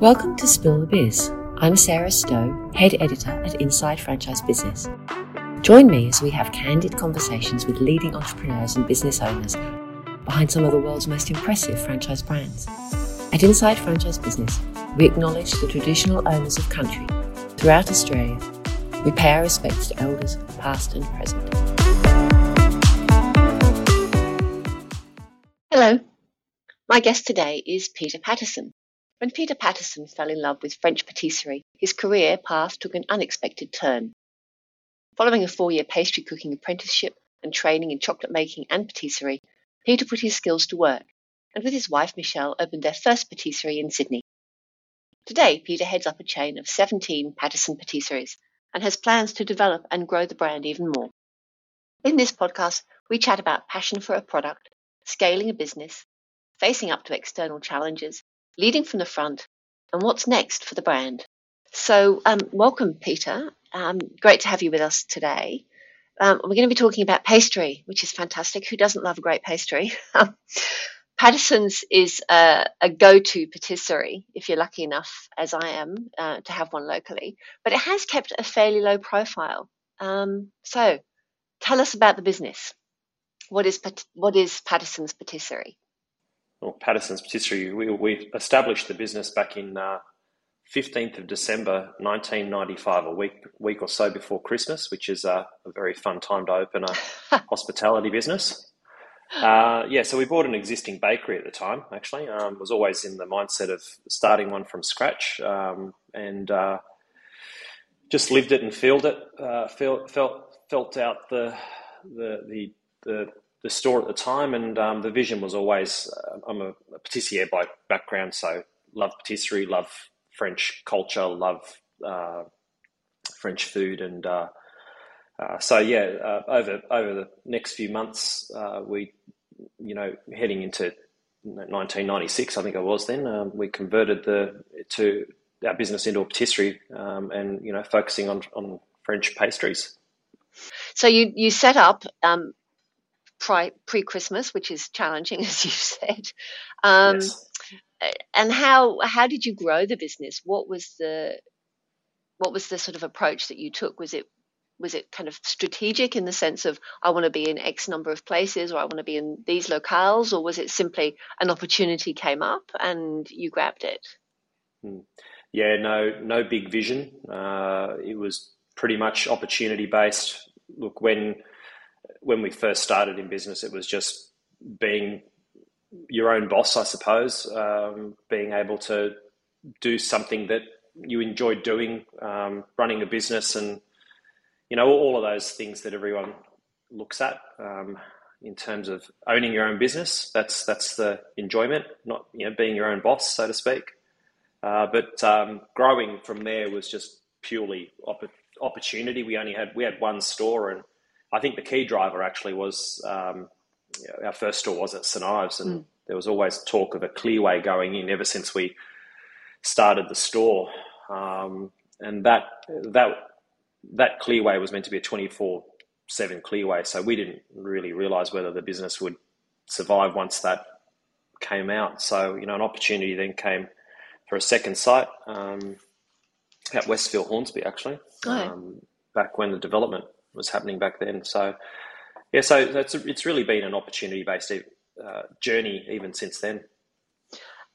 Welcome to Spill the Biz. I'm Sarah Stowe, Head Editor at Inside Franchise Business. Join me as we have candid conversations with leading entrepreneurs and business owners behind some of the world's most impressive franchise brands. At Inside Franchise Business, we acknowledge the traditional owners of country throughout Australia. We pay our respects to elders, past and present. Hello. My guest today is Peter Pattison. When Peter Pattison fell in love with French patisserie, his career path took an unexpected turn. Following a four year pastry cooking apprenticeship and training in chocolate making and patisserie, Peter put his skills to work and with his wife Michelle opened their first patisserie in Sydney. Today, Peter heads up a chain of 17 Pattison patisseries and has plans to develop and grow the brand even more. In this podcast, we chat about passion for a product, scaling a business, facing up to external challenges, leading from the front, and what's next for the brand. So, um, welcome, Peter. Um, great to have you with us today. Um, we're going to be talking about pastry, which is fantastic. Who doesn't love a great pastry? Pattison's is a, a, go-to patisserie if you're lucky enough, as I am, uh, to have one locally. But it has kept a fairly low profile. Um, so, tell us about the business. What is what is Pattison's patisserie? Well, Pattison's patisserie. We, we established the business back in uh, 15th of December 1995, a week week or so before Christmas, which is a very fun time to open a hospitality business. Uh, yeah, so we bought an existing bakery at the time. Actually, um, was always in the mindset of starting one from scratch, um, and uh, just lived it and felt it. Uh, felt felt felt out the the the the, the store at the time, and um, the vision was always. Uh, I'm a, a patissier by background, so love patisserie, love French culture, love uh, French food, and uh, uh, so yeah, uh, over over the next few months, uh, we, you know, heading into 1996, I think it was then, um, we converted the to our business into a patisserie, um, and you know, focusing on on French pastries. So you you set up um, pre Christmas, which is challenging, as you said. Um, yes and how how did you grow the business? What was the what was the sort of approach that you took? Was it was it kind of strategic in the sense of I want to be in X number of places or I want to be in these locales, or was it simply an opportunity came up and you grabbed it? Hmm. Yeah, no, no big vision. Uh, it was pretty much opportunity based. Look, when when we first started in business, it was just being your own boss, I suppose, um, being able to do something that you enjoyed doing, um, running a business, and you know all of those things that everyone looks at um, in terms of owning your own business. That's that's the enjoyment, not you know being your own boss, so to speak. Uh, but um, growing from there was just purely opp- opportunity. We only had we had one store, and I think the key driver actually was um, our first store was at St Ives, and mm. there was always talk of a clearway going in ever since we started the store. Um, and that that that clearway was meant to be a twenty four seven clearway, so we didn't really realise whether the business would survive once that came out. So you know, an opportunity then came for a second site um, at Westfield Hornsby, actually, oh. um, back when the development was happening back then. So yeah, so it's it's really been an opportunity based uh, journey even since then.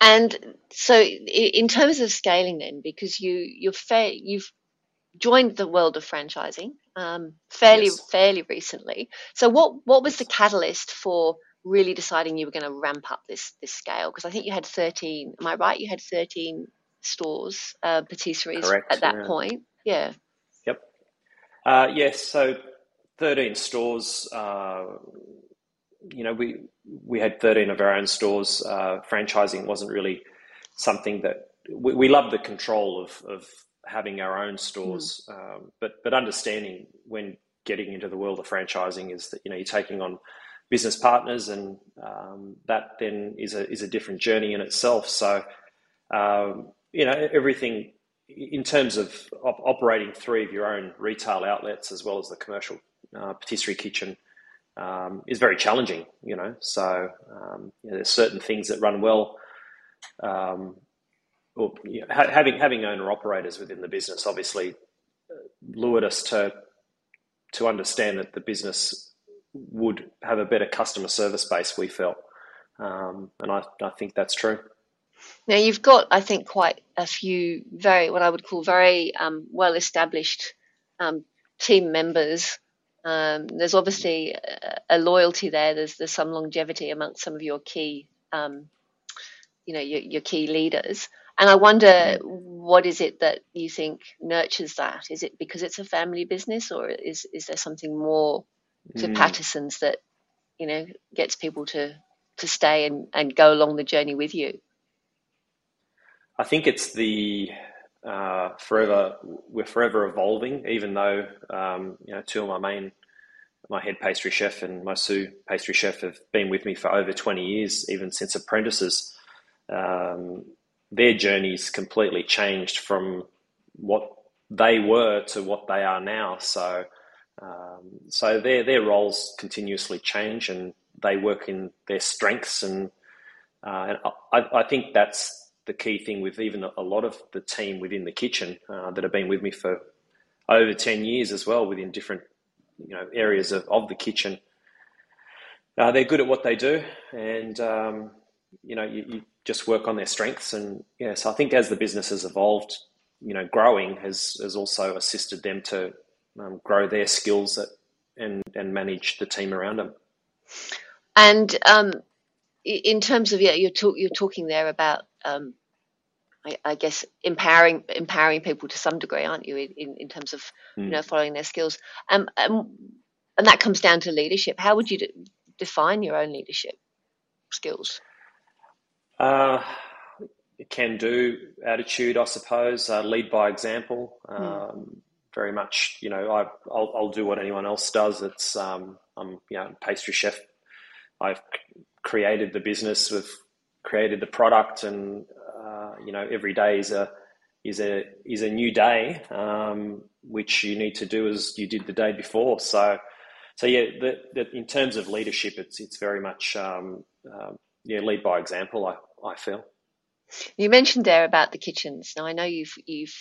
And so, in terms of scaling, then, because you you're fa- you've joined the world of franchising um, fairly yes. fairly recently. So, what what was the catalyst for really deciding you were going to ramp up this this scale? Because I think you had thirteen. Am I right? You had thirteen stores, uh, patisseries Correct, at that yeah. point. Yeah. Uh, yes. So 13 stores. Uh, you know, we we had 13 of our own stores. Uh, franchising wasn't really something that we, we love the control of, of having our own stores, mm. um, but but understanding when getting into the world of franchising is that you know you're taking on business partners, and um, that then is a is a different journey in itself. So, um, you know, everything in terms of op- operating three of your own retail outlets as well as the commercial uh, patisserie kitchen um, is very challenging. You know, so um, you know, there's certain things that run well. Um, or you know, ha- having having owner operators within the business obviously uh, lured us to to understand that the business would have a better customer service base. We felt, um, and I, I think that's true. Now you've got, I think, quite a few very what I would call very um, well established um, team members. Um, there's obviously a, a, loyalty there. There's there's some longevity amongst some of your key, um, you know, your, your key leaders. And I wonder, what is it that you think nurtures that? Is it because it's a family business, or is is there something more to mm. Pattison's that you know gets people to to stay and, and go along the journey with you? I think it's the uh, forever we're forever evolving. Even though um, you know two of my main my head pastry chef and my sous pastry chef have been with me for over twenty years, even since apprentices. Um, their journeys completely changed from what they were to what they are now. So, um, so their their roles continuously change, and they work in their strengths, and, uh, and I, I, think that's the key thing with even a lot of the team within the kitchen uh, that have been with me for over 10 years as well within different you know areas of, of the kitchen uh, they're good at what they do and um, you know you, you, just work on their strengths and yes i think as the business has evolved you know growing has has also assisted them to um, grow their skills at, and and manage the team around them. And um, in terms of yeah, you're talk, you're talking there about um, I, I, guess empowering empowering people to some degree, aren't you? In, in terms of mm. you know following their skills, um, um, and that comes down to leadership. How would you de- define your own leadership skills? Uh, can do attitude, I suppose. Uh, lead by example. Hmm. Um, mm. Very much, you know, I, will I'll do what anyone else does. It's um, I'm you know pastry chef. I've created the business, we've created the product, and uh, you know every day is a is a is a new day, um, which you need to do as you did the day before. So, so yeah, the, the, in terms of leadership, it's it's very much um, uh, yeah lead by example. I I feel. You mentioned there about the kitchens. Now I know you've you've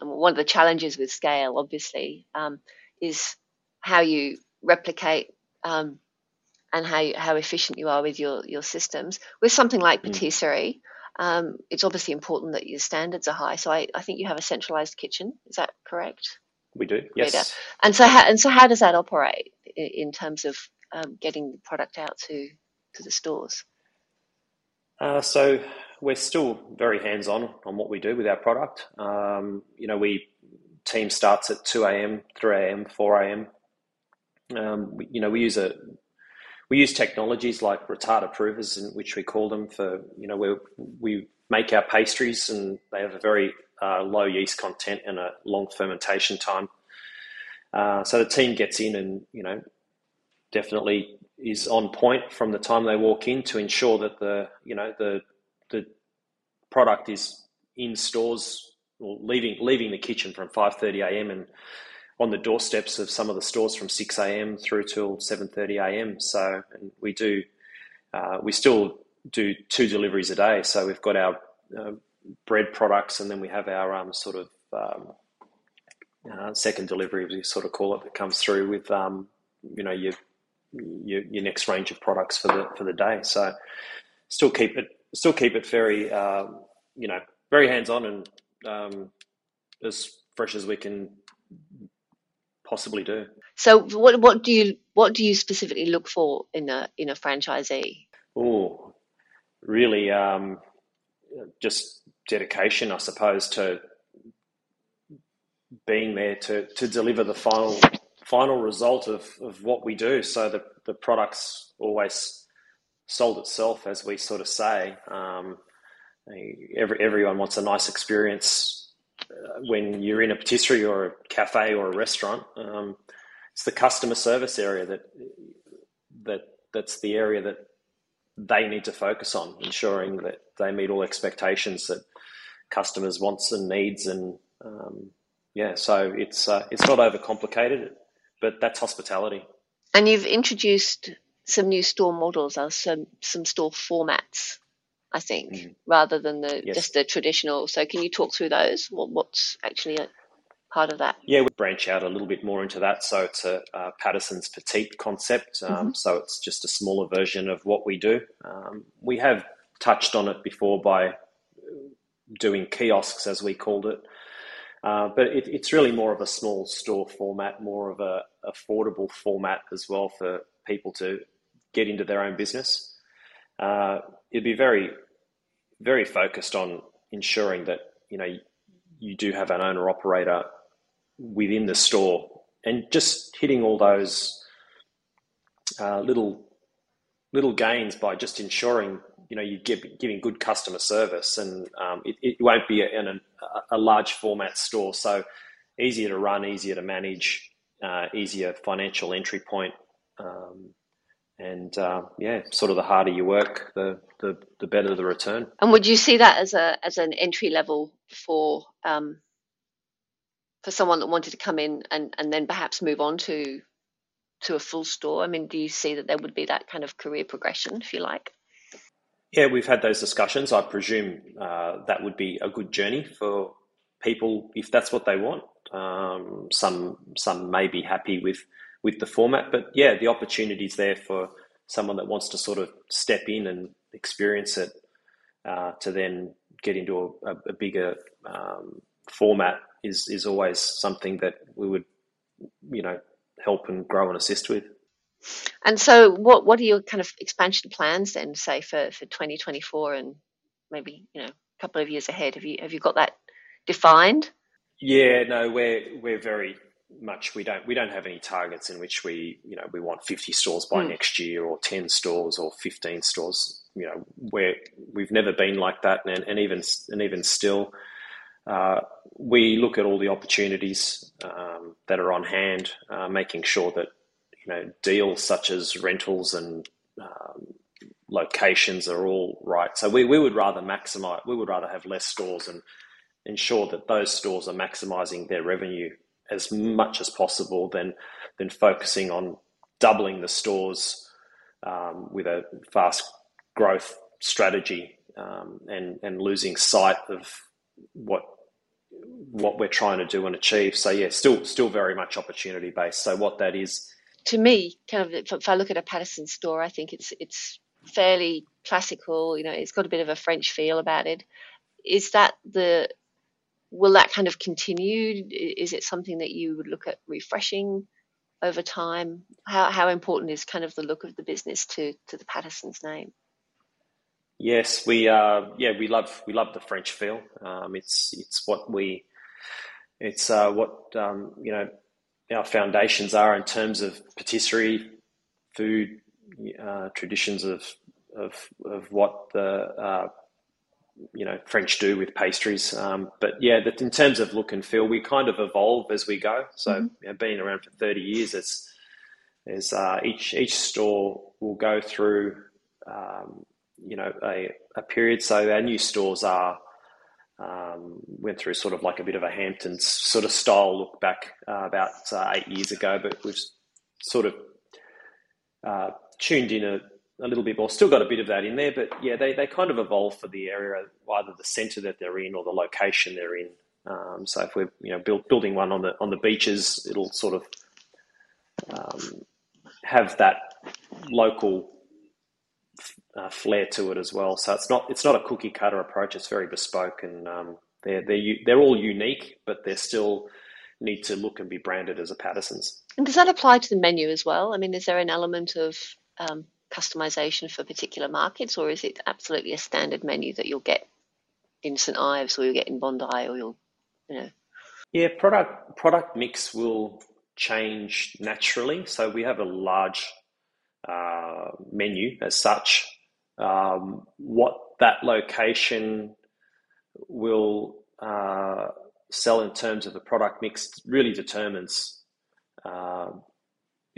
one of the challenges with scale, obviously, um, is how you replicate um, and how how efficient you are with your your systems. With something like mm. patisserie, um, it's obviously important that your standards are high. So I, I think you have a centralized kitchen. Is that correct? We do. Yes. And so how, and so how does that operate in, in terms of um, getting the product out to to the stores? Uh, so we're still very hands on on what we do with our product. Um, you know, we team starts at two a.m., three a.m., four a.m. Um, we, you know, we use a we use technologies like retarder provers, in which we call them for you know where we make our pastries and they have a very uh, low yeast content and a long fermentation time. Uh, so the team gets in and you know definitely is on point from the time they walk in to ensure that the you know the the product is in stores or leaving leaving the kitchen from 5:30 a.m. and on the doorsteps of some of the stores from 6 a.m. through till 7:30 a.m. So we do uh, we still do two deliveries a day. So we've got our uh, bread products, and then we have our um, sort of um, uh, second delivery, as we sort of call it, that comes through with um, you know your, your, your next range of products for the for the day. So still keep it still keep it very um, you know very hands on and um, as fresh as we can possibly do. So, what what do you what do you specifically look for in a in a franchisee? Oh, really, um, just dedication, I suppose, to being there to to deliver the final final result of, of what we do. So the the product's always sold itself, as we sort of say. Um, every, everyone wants a nice experience when you're in a patisserie or a cafe or a restaurant, um, it's the customer service area that that that's the area that they need to focus on, ensuring that they meet all expectations that customers wants and needs, and um, yeah, so it's uh, it's not overcomplicated, but that's hospitality. And you've introduced some new store models or some some store formats, I think, mm. rather than the yes. just the traditional. So can you talk through those? What, what's actually a part of that? Yeah, we branch out a little bit more into that. So it's a, a Pattison's Petite concept. Um, mm-hmm. So it's just a smaller version of what we do. Um, we have touched on it before by doing kiosks, as we called it. Uh, but it, it's really more of a small store format, more of a affordable format as well for people to get into their own business. Uh, it'd be very, very focused on ensuring that you know you do have an owner operator within the store, and just hitting all those uh, little little gains by just ensuring you know you're give, giving good customer service, and um, it, it, won't be in a, a, large format store. So easier to run, easier to manage, uh, easier financial entry point, um, and uh, yeah, sort of the harder you work, the, the the better the return. And would you see that as a as an entry level for um, for someone that wanted to come in and, and then perhaps move on to to a full store? I mean, do you see that there would be that kind of career progression, if you like? Yeah, we've had those discussions. I presume uh, that would be a good journey for people if that's what they want. Um, some some may be happy with with the format, but yeah, the opportunity's there for someone that wants to sort of step in and experience it uh, to then get into a, a bigger um, format is is always something that we would you know help and grow and assist with. And so, what what are your kind of expansion plans then, say for for 2024 and maybe you know a couple of years ahead? Have you have you got that defined? Yeah, no, we're we're very much we don't we don't have any targets in which we you know we want 50 stores by mm. next year or 10 stores or 15 stores you know where we've never been like that and, and even and even still uh, we look at all the opportunities um, that are on hand uh, making sure that you know, deals such as rentals and um, locations are all right. So we, we would rather maximize, we would rather have less stores and ensure that those stores are maximizing their revenue as much as possible than, than focusing on doubling the stores um, with a fast growth strategy um, and, and losing sight of what what we're trying to do and achieve. So yeah, still still very much opportunity based. So what that is to me, kind of, if, I look at a Pattison store, I think it's it's fairly classical. You know, it's got a bit of a French feel about it. Is that the will that kind of continue? Is it something that you would look at refreshing over time? How how important is kind of the look of the business to to the Pattison's name? Yes, we uh, yeah we love we love the French feel. Um, it's it's what we it's uh, what um, you know our foundations are in terms of patisserie, food, uh, traditions of, of of what the uh, you know French do with pastries. Um, but yeah, that in terms of look and feel, we kind of evolve as we go. So mm-hmm. you know, being around for thirty years, it's is uh, each each store will go through um, you know a, a period. So our new stores are um, went through sort of like a bit of a Hamptons sort of style look back uh, about uh, eight years ago, but we've sort of uh, tuned in a, a, little bit more. Still got a bit of that in there, but yeah, they, they kind of evolve for the area, either the centre that they're in or the location they're in. Um, so if we're you know build, building one on the on the beaches, it'll sort of um, have that local uh, flair to it as well. So it's not it's not a cookie cutter approach. It's very bespoke, and um, they're they're they're all unique, but they still need to look and be branded as a Pattison's. And does that apply to the menu as well? I mean, is there an element of um, customization for particular markets, or is it absolutely a standard menu that you'll get in St Ives, or you'll get in Bondi, or you'll you know? Yeah, product product mix will change naturally. So we have a large uh, menu as such. Um, what that location will uh, sell in terms of the product mix really determines uh,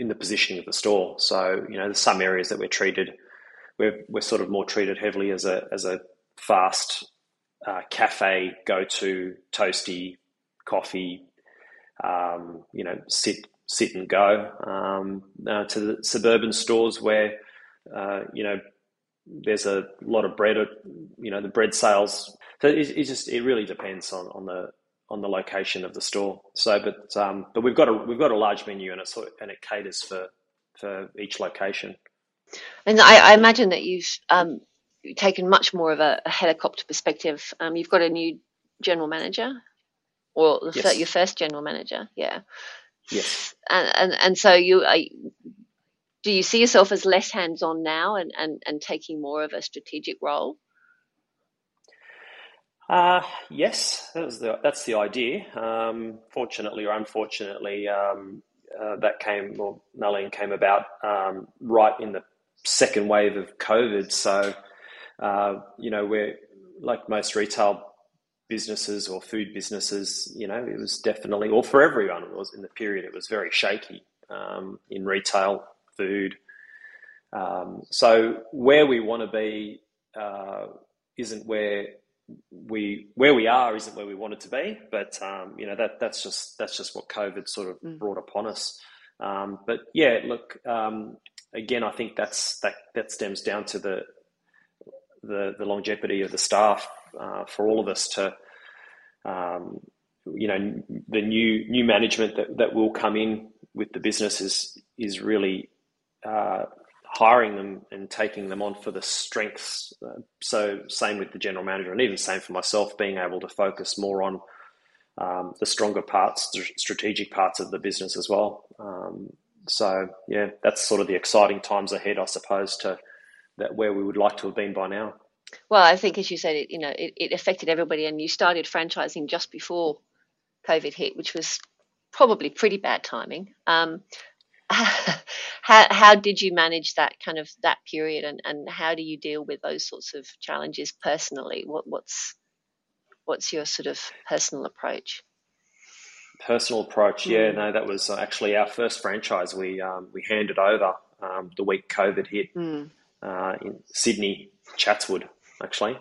in the positioning of the store. So you know, there's some areas that we're treated, we're we're sort of more treated heavily as a as a fast uh, cafe go to toasty coffee. Um, you know, sit sit and go um, uh, to the suburban stores where uh, you know there's a lot of bread. You know the bread sales. So it, it just it really depends on, on the on the location of the store. So, but um, but we've got a we've got a large menu and it and it caters for for each location. And I, I imagine that you've um, taken much more of a, a helicopter perspective. Um, you've got a new general manager, or yes. your first general manager, yeah. Yes. And and, and so you are, do you see yourself as less hands on now and, and, and taking more of a strategic role? Uh, yes, that was the, that's the idea. Um, fortunately or unfortunately, um, uh, that came, well, Nalleen came about um, right in the second wave of COVID. So, uh, you know, we're like most retail businesses or food businesses, you know, it was definitely, or for everyone, it was in the period, it was very shaky um, in retail, food. Um, so where we want to be uh, isn't where we where we are isn't where we wanted to be, but um, you know that that's just that's just what COVID sort of mm. brought upon us. Um, but yeah, look, um, again, I think that's that that stems down to the the, the longevity of the staff uh, for all of us to, um, you know, the new new management that, that will come in with the business is is really uh, hiring them and taking them on for the strengths. Uh, so same with the general manager, and even same for myself, being able to focus more on um, the stronger parts, the strategic parts of the business as well. Um, so yeah, that's sort of the exciting times ahead, I suppose, to that where we would like to have been by now. Well, I think as you said, it you know it, it affected everybody, and you started franchising just before COVID hit, which was probably pretty bad timing. Um, how how did you manage that kind of that period, and, and how do you deal with those sorts of challenges personally? What what's what's your sort of personal approach? Personal approach, yeah, mm. no, that was actually our first franchise. We um, we handed over um, the week COVID hit mm. uh, in Sydney, Chatswood, actually.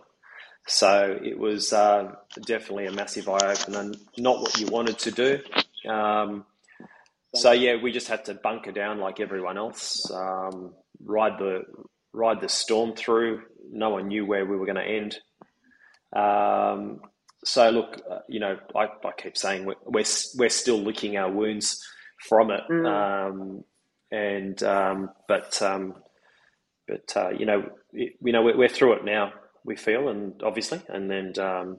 So it was uh, definitely a massive eye opener. Not what you wanted to do. Um, so yeah, we just had to bunker down like everyone else, um, ride the ride the storm through. No one knew where we were going to end. Um, so look, uh, you know, I, I keep saying we're, we're, we're still licking our wounds from it, mm. um, and um, but um, but uh, you know, it, you know, we're, we're, through it now. We feel, and obviously, and then um,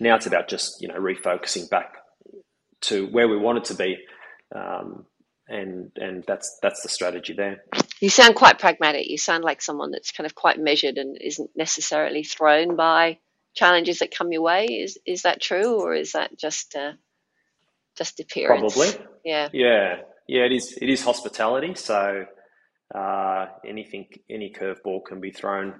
now it's about just you know refocusing back to where we wanted to be um, and and that's that's the strategy there. You sound quite pragmatic. You sound like someone that's kind of quite measured and isn't necessarily thrown by challenges that come your way. Is is that true, or is that just uh, just appearance? Probably. Yeah. Yeah. Yeah. It is. It is hospitality. So uh, anything, any curveball can be thrown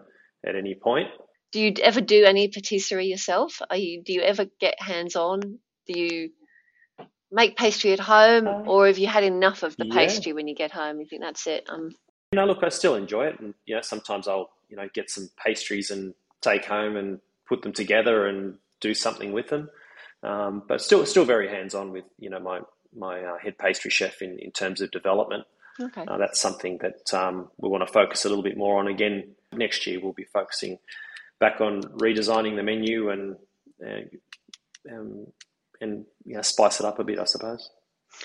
at any point. Do you ever do any patisserie yourself? Are you? Do you ever get hands on? Do you? Make pastry at home, uh, or have you had enough of the yeah. pastry when you get home? You think that's it? Um, you know, look, I still enjoy it, and you know, sometimes I'll you know get some pastries and take home and put them together and do something with them. Um, but still, still very hands on with you know my my uh, head pastry chef in, in terms of development. Okay. Uh, that's something that um, we want to focus a little bit more on. Again, next year we'll be focusing back on redesigning the menu and uh, um, and you know, spice it up a bit, I suppose.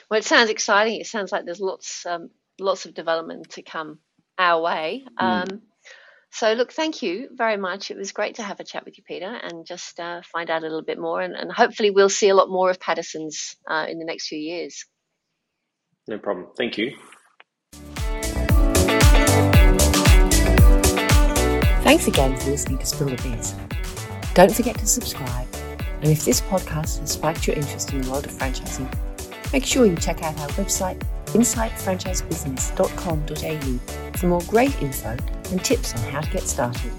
Well, it sounds exciting. It sounds like there's lots um, lots of development to come our way. Mm. Um, so, look, thank you very much. It was great to have a chat with you, Peter, and just uh, find out a little bit more. And, and, hopefully, we'll see a lot more of Pattison's uh, in the next few years. No problem. Thank you. Thanks again for listening to Spill the Biz. Don't forget to subscribe and if this podcast has sparked your interest in the world of franchising, make sure you check out our website, insidefranchisebusiness.com.au, for more great info and tips on how to get started.